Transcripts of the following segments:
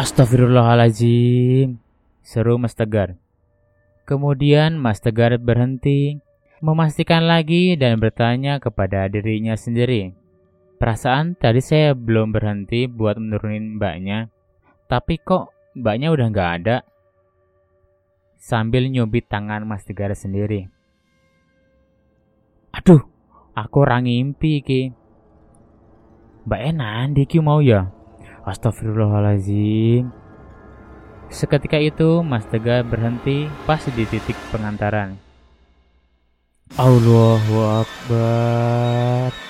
Astagfirullahaladzim, seru Mas Tegar. Kemudian Mas Tegar berhenti, memastikan lagi dan bertanya kepada dirinya sendiri. Perasaan tadi saya belum berhenti buat menurunin mbaknya, tapi kok mbaknya udah nggak ada? Sambil nyubit tangan Mas Tegar sendiri. Aduh, aku orang ngimpi ki. Mbak Enan, ki mau ya? Astagfirullahaladzim. Seketika itu, Mas Tegar berhenti pas di titik pengantaran. Allahu Akbar.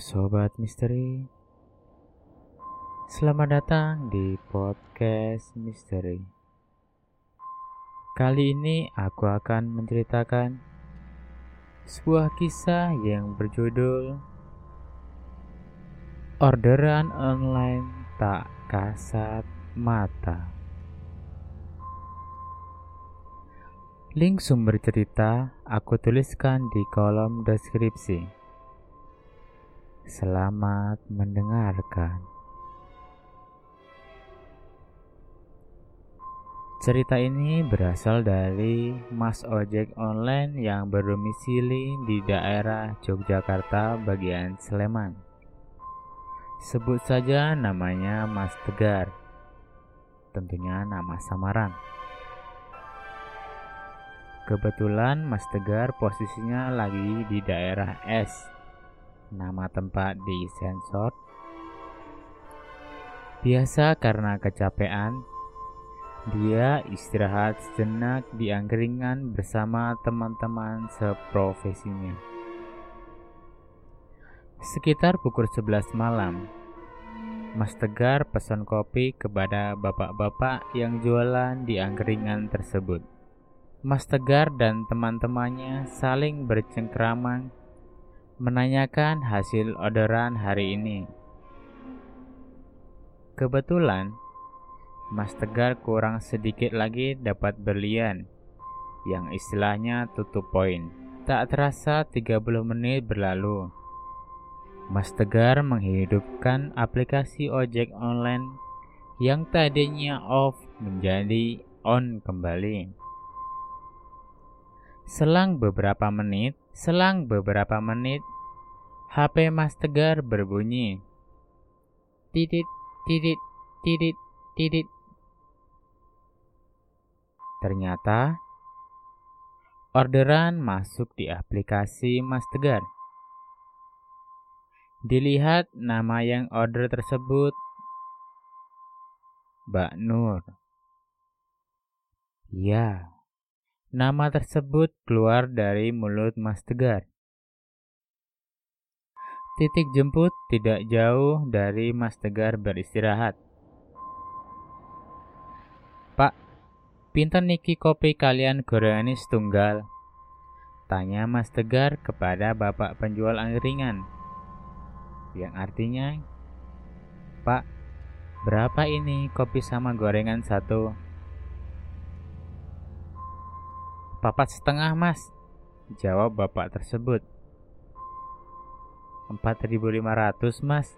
Sobat Misteri. Selamat datang di podcast Misteri. Kali ini aku akan menceritakan Sebuah kisah yang berjudul Orderan online tak kasat mata. Link sumber cerita aku tuliskan di kolom deskripsi. Selamat mendengarkan. Cerita ini berasal dari Mas Ojek Online yang berdomisili di daerah Yogyakarta bagian Sleman. Sebut saja namanya Mas Tegar. Tentunya nama samaran. Kebetulan Mas Tegar posisinya lagi di daerah S nama tempat di sensor. Biasa karena kecapean, dia istirahat sejenak di angkringan bersama teman-teman seprofesinya. Sekitar pukul 11 malam, Mas Tegar pesan kopi kepada bapak-bapak yang jualan di angkringan tersebut. Mas Tegar dan teman-temannya saling bercengkrama menanyakan hasil orderan hari ini. Kebetulan, Mas Tegar kurang sedikit lagi dapat berlian, yang istilahnya tutup poin. Tak terasa 30 menit berlalu. Mas Tegar menghidupkan aplikasi ojek online yang tadinya off menjadi on kembali. Selang beberapa menit, Selang beberapa menit, HP Mas Tegar berbunyi. Titit, titit, titit, titit. Ternyata orderan masuk di aplikasi Mas Tegar. Dilihat nama yang order tersebut Mbak Nur. Ya, Nama tersebut keluar dari mulut Mas Tegar. Titik jemput tidak jauh dari Mas Tegar beristirahat. Pak, pinten niki kopi kalian gorengan setunggal? Tanya Mas Tegar kepada bapak penjual angkringan. Yang artinya, Pak, berapa ini kopi sama gorengan satu? Papat setengah mas, jawab bapak tersebut. 4500 mas,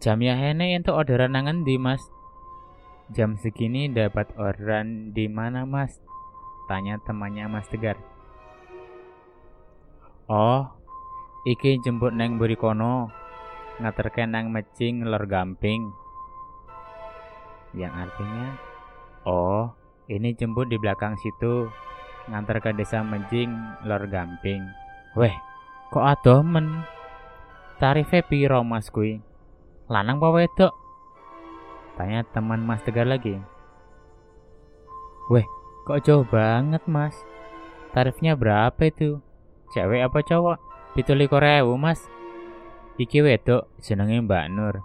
jam ya hene untuk orderan nangan di mas. Jam segini dapat orderan di mana mas? Tanya temannya mas Tegar. Oh, iki jemput neng burikono, ngaterken nang mecing lor gamping. Yang artinya, oh ini jemput di belakang situ, ngantar ke desa Menjing Lor Gamping. Weh, kok adoh men? Tarife piro mas kui? Lanang apa wedok? Tanya teman Mas Tegar lagi. Weh, Kok jauh banget mas? Tarifnya berapa itu? Cewek apa cowok? Pituli korewu mas Iki wedok jenenge Mbak Nur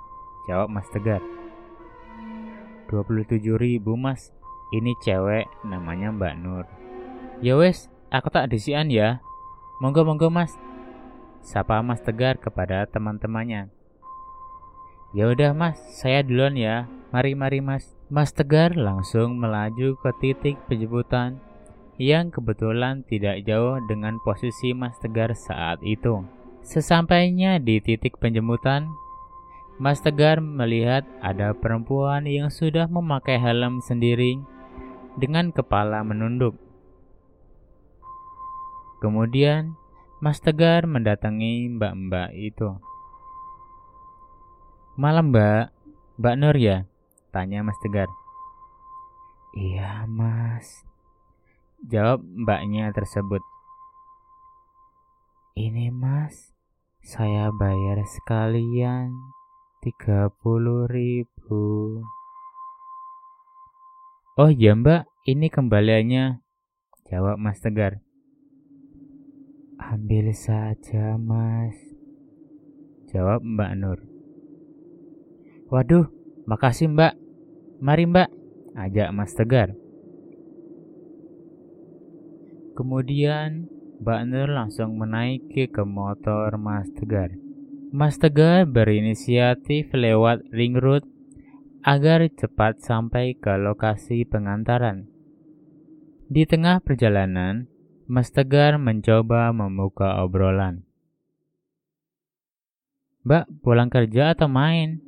Jawab Mas Tegar 27 ribu mas Ini cewek namanya Mbak Nur Ya wes, aku tak disian ya. Monggo-monggo mas. Sapa Mas Tegar kepada teman-temannya. Ya udah mas, saya duluan ya. Mari-mari mas. Mas Tegar langsung melaju ke titik penjemputan yang kebetulan tidak jauh dengan posisi Mas Tegar saat itu. Sesampainya di titik penjemputan, Mas Tegar melihat ada perempuan yang sudah memakai helm sendiri dengan kepala menunduk. Kemudian, Mas Tegar mendatangi mbak-mbak itu. Malam mbak, mbak Nur ya? Tanya Mas Tegar. Iya mas, jawab mbaknya tersebut. Ini mas, saya bayar sekalian tiga puluh ribu. Oh ya mbak, ini kembaliannya. Jawab Mas Tegar. Ambil saja mas. Jawab Mbak Nur. Waduh, makasih mbak. Mari mbak, ajak Mas Tegar. Kemudian Mbak Nur langsung menaiki ke motor Mas Tegar. Mas Tegar berinisiatif lewat ring road agar cepat sampai ke lokasi pengantaran. Di tengah perjalanan, Mas Tegar mencoba membuka obrolan. Mbak, pulang kerja atau main?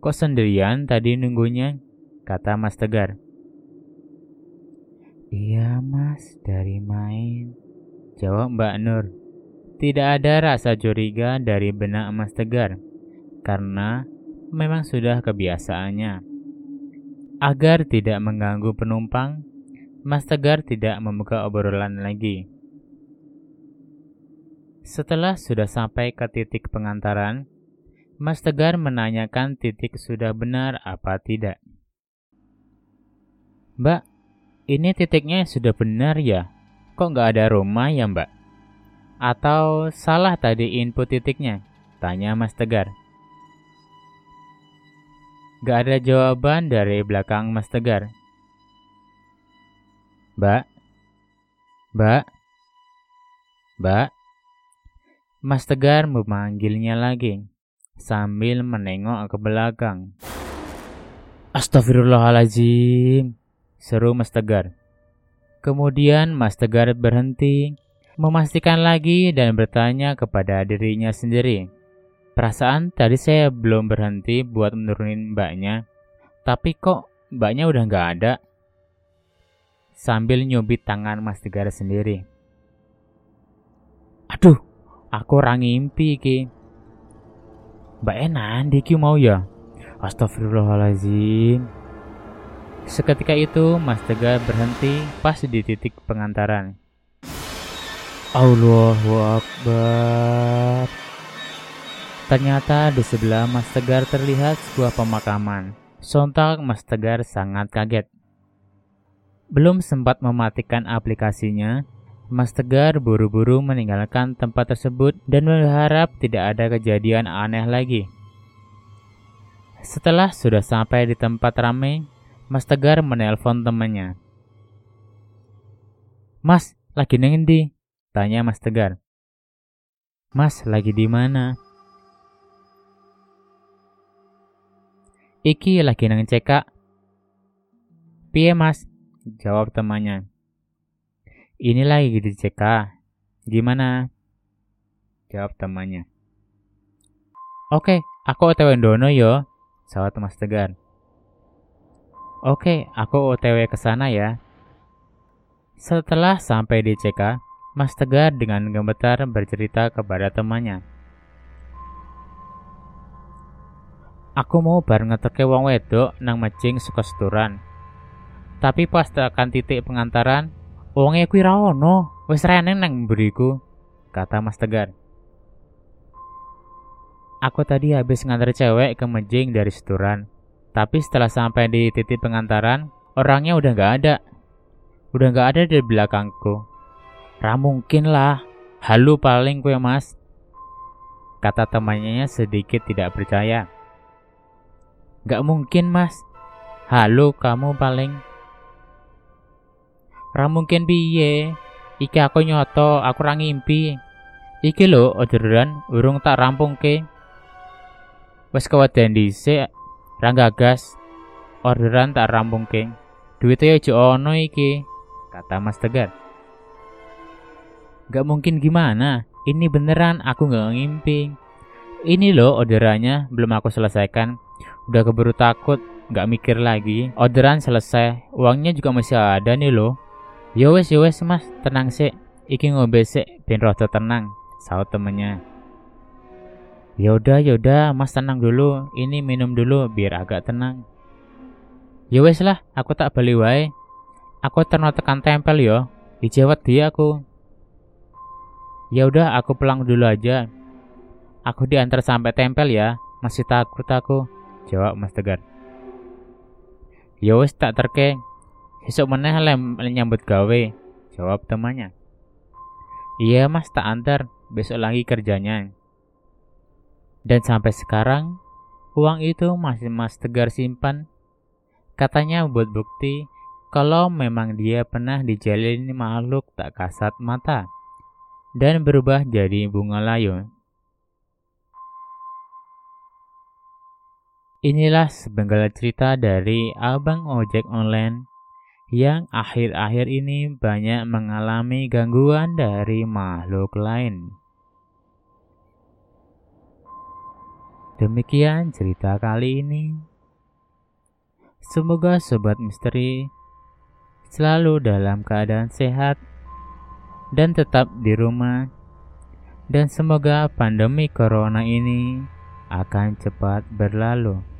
Kok sendirian tadi nunggunya? Kata Mas Tegar. Iya mas, dari main. Jawab Mbak Nur. Tidak ada rasa curiga dari benak Mas Tegar, karena memang sudah kebiasaannya. Agar tidak mengganggu penumpang, Mas Tegar tidak membuka obrolan lagi. Setelah sudah sampai ke titik pengantaran, Mas Tegar menanyakan titik sudah benar apa tidak. Mbak, ini titiknya sudah benar ya? Kok nggak ada rumah ya mbak? Atau salah tadi input titiknya? Tanya Mas Tegar. Gak ada jawaban dari belakang Mas Tegar. Mbak? Mbak? Mbak? Mas Tegar memanggilnya lagi sambil menengok ke belakang. Astagfirullahaladzim. Seru Mas Tegar. Kemudian Mas Tegar berhenti, memastikan lagi dan bertanya kepada dirinya sendiri. Perasaan tadi saya belum berhenti buat menurunin mbaknya, tapi kok mbaknya udah nggak ada? Sambil nyubit tangan Mas Tegar sendiri. Aduh, aku orang ngimpi ki. Mbak Enan, Diki mau ya? Astagfirullahaladzim. Seketika itu, Mas Tegar berhenti pas di titik pengantaran. Allahu Akbar. Ternyata di sebelah Mas Tegar terlihat sebuah pemakaman. Sontak Mas Tegar sangat kaget. Belum sempat mematikan aplikasinya, Mas Tegar buru-buru meninggalkan tempat tersebut dan berharap tidak ada kejadian aneh lagi. Setelah sudah sampai di tempat ramai, Mas Tegar menelpon temannya. Mas, lagi nengin di? Tanya Mas Tegar. Mas, lagi di mana? Iki lagi nang cekak. Piye mas? Jawab temannya. Ini lagi di CK. Gimana? Jawab temannya. Oke, aku otw dono yo. Sawat Mas Tegar. Oke, aku OTW ke sana ya. Setelah sampai di CK, Mas Tegar dengan gemetar bercerita kepada temannya. Aku mau bareng ngeteke wong wedok nang mecing suka seturan. Tapi pas tekan titik pengantaran, wongnya kuwi ra ono, wis reneng nang beriku, kata Mas Tegar. Aku tadi habis ngantar cewek ke mejing dari seturan. Tapi setelah sampai di titik pengantaran, orangnya udah gak ada. udah gak ada di belakangku. Ramungkin lah, halu paling kue mas. Kata temannya sedikit tidak percaya. Gak mungkin mas, halu kamu paling. Ramungkin piye, iki aku nyoto, aku rangimpi. Iki lo orderan urung tak rampung ke. Wes kewadan dhisik, ranggagas orderan tak rampung ke. Duitnya aja ono iki, kata Mas Tegar. Gak mungkin gimana, ini beneran aku gak ngimpi. Ini loh orderannya belum aku selesaikan. Udah keburu takut, gak mikir lagi. Orderan selesai, uangnya juga masih ada nih loh. Yowes ya yowes ya mas, tenang sih. Iki ngombe sih, ben rodo tenang. Saut temennya. Yaudah yaudah mas tenang dulu. Ini minum dulu biar agak tenang. Ya wes lah, aku tak beli wae. Aku terno tekan tempel yo. Dijawab dia aku. Ya udah, aku pulang dulu aja. Aku diantar sampai tempel ya. Masih takut aku. Jawab Mas Tegar. Ya wes tak terke. Besok meneh lem nyambut gawe. Jawab temannya. Iya mas tak antar. Besok lagi kerjanya. Dan sampai sekarang, uang itu masih Mas Tegar simpan Katanya buat bukti kalau memang dia pernah dijalin makhluk tak kasat mata dan berubah jadi bunga layu. Inilah sebenggal cerita dari abang ojek online yang akhir-akhir ini banyak mengalami gangguan dari makhluk lain. Demikian cerita kali ini. Semoga sobat misteri selalu dalam keadaan sehat dan tetap di rumah. Dan semoga pandemi corona ini akan cepat berlalu.